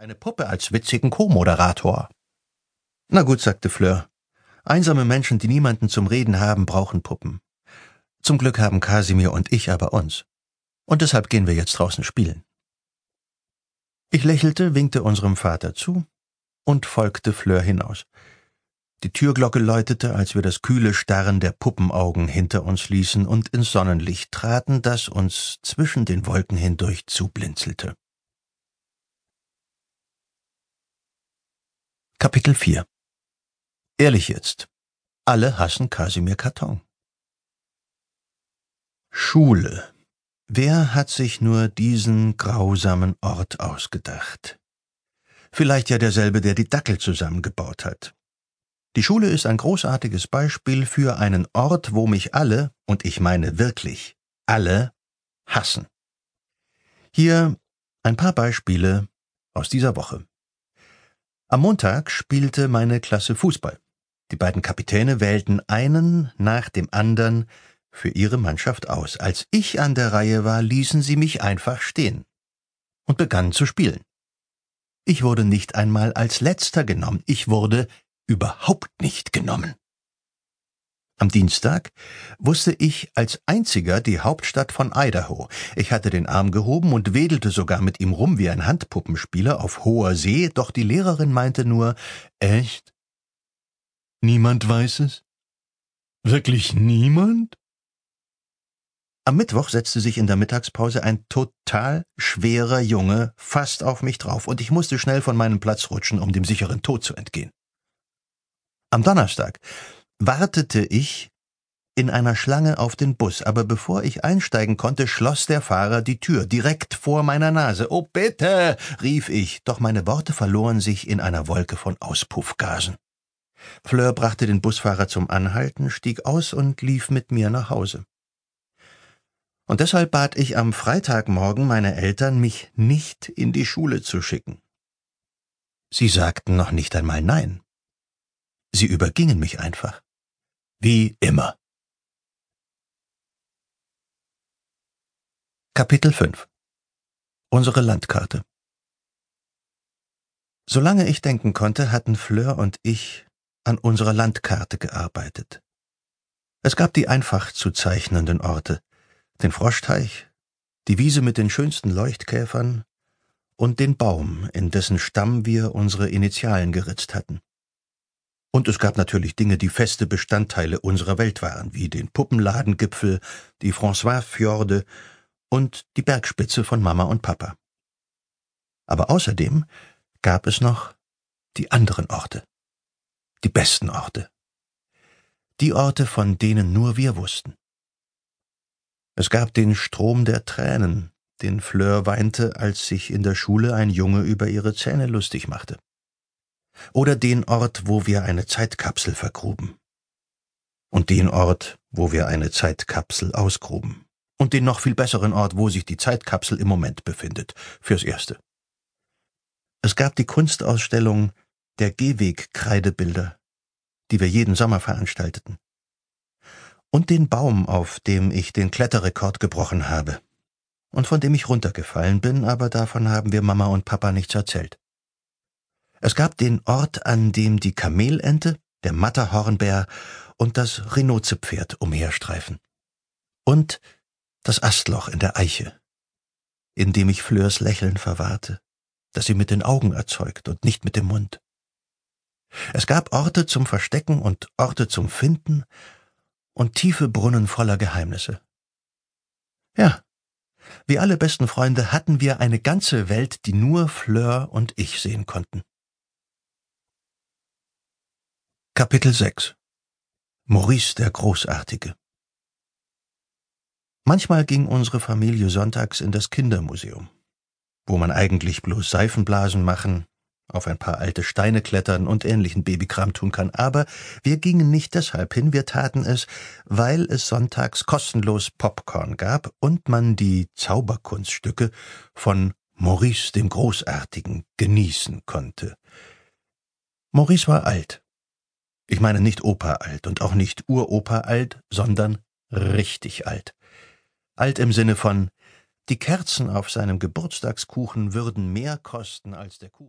Eine Puppe als witzigen Co-Moderator. Na gut, sagte Fleur. Einsame Menschen, die niemanden zum Reden haben, brauchen Puppen. Zum Glück haben Kasimir und ich aber uns. Und deshalb gehen wir jetzt draußen spielen. Ich lächelte, winkte unserem Vater zu und folgte Fleur hinaus. Die Türglocke läutete, als wir das kühle Starren der Puppenaugen hinter uns ließen und ins Sonnenlicht traten, das uns zwischen den Wolken hindurch zublinzelte. Kapitel 4 Ehrlich jetzt. Alle hassen Kasimir Karton. Schule. Wer hat sich nur diesen grausamen Ort ausgedacht? Vielleicht ja derselbe, der die Dackel zusammengebaut hat. Die Schule ist ein großartiges Beispiel für einen Ort, wo mich alle, und ich meine wirklich alle, hassen. Hier ein paar Beispiele aus dieser Woche. Am Montag spielte meine Klasse Fußball. Die beiden Kapitäne wählten einen nach dem anderen für ihre Mannschaft aus. Als ich an der Reihe war, ließen sie mich einfach stehen und begannen zu spielen. Ich wurde nicht einmal als letzter genommen, ich wurde überhaupt nicht genommen. Am Dienstag wusste ich als einziger die Hauptstadt von Idaho. Ich hatte den Arm gehoben und wedelte sogar mit ihm rum wie ein Handpuppenspieler auf hoher See, doch die Lehrerin meinte nur, echt? Niemand weiß es? Wirklich niemand? Am Mittwoch setzte sich in der Mittagspause ein total schwerer Junge fast auf mich drauf, und ich musste schnell von meinem Platz rutschen, um dem sicheren Tod zu entgehen. Am Donnerstag wartete ich in einer Schlange auf den Bus, aber bevor ich einsteigen konnte, schloss der Fahrer die Tür direkt vor meiner Nase. Oh bitte, rief ich, doch meine Worte verloren sich in einer Wolke von Auspuffgasen. Fleur brachte den Busfahrer zum Anhalten, stieg aus und lief mit mir nach Hause. Und deshalb bat ich am Freitagmorgen meine Eltern, mich nicht in die Schule zu schicken. Sie sagten noch nicht einmal Nein. Sie übergingen mich einfach. Wie immer. Kapitel 5 Unsere Landkarte Solange ich denken konnte, hatten Fleur und ich an unserer Landkarte gearbeitet. Es gab die einfach zu zeichnenden Orte, den Froschteich, die Wiese mit den schönsten Leuchtkäfern und den Baum, in dessen Stamm wir unsere Initialen geritzt hatten. Und es gab natürlich Dinge, die feste Bestandteile unserer Welt waren, wie den Puppenladengipfel, die François-Fjorde und die Bergspitze von Mama und Papa. Aber außerdem gab es noch die anderen Orte, die besten Orte, die Orte, von denen nur wir wussten. Es gab den Strom der Tränen, den Fleur weinte, als sich in der Schule ein Junge über ihre Zähne lustig machte oder den Ort, wo wir eine Zeitkapsel vergruben. Und den Ort, wo wir eine Zeitkapsel ausgruben. Und den noch viel besseren Ort, wo sich die Zeitkapsel im Moment befindet, fürs Erste. Es gab die Kunstausstellung der Gehweg-Kreidebilder, die wir jeden Sommer veranstalteten. Und den Baum, auf dem ich den Kletterrekord gebrochen habe. Und von dem ich runtergefallen bin, aber davon haben wir Mama und Papa nichts erzählt. Es gab den Ort, an dem die Kamelente, der Matterhornbär und das Rhinozepferd umherstreifen. Und das Astloch in der Eiche, in dem ich Fleurs Lächeln verwahrte, das sie mit den Augen erzeugt und nicht mit dem Mund. Es gab Orte zum Verstecken und Orte zum Finden und tiefe Brunnen voller Geheimnisse. Ja, wie alle besten Freunde hatten wir eine ganze Welt, die nur Fleur und ich sehen konnten. Kapitel 6 Maurice der Großartige. Manchmal ging unsere Familie sonntags in das Kindermuseum, wo man eigentlich bloß Seifenblasen machen, auf ein paar alte Steine klettern und ähnlichen Babykram tun kann, aber wir gingen nicht deshalb hin, wir taten es, weil es sonntags kostenlos Popcorn gab und man die Zauberkunststücke von Maurice dem Großartigen genießen konnte. Maurice war alt, ich meine nicht Opa alt und auch nicht Uropa alt, sondern richtig alt. Alt im Sinne von Die Kerzen auf seinem Geburtstagskuchen würden mehr kosten als der Kuchen.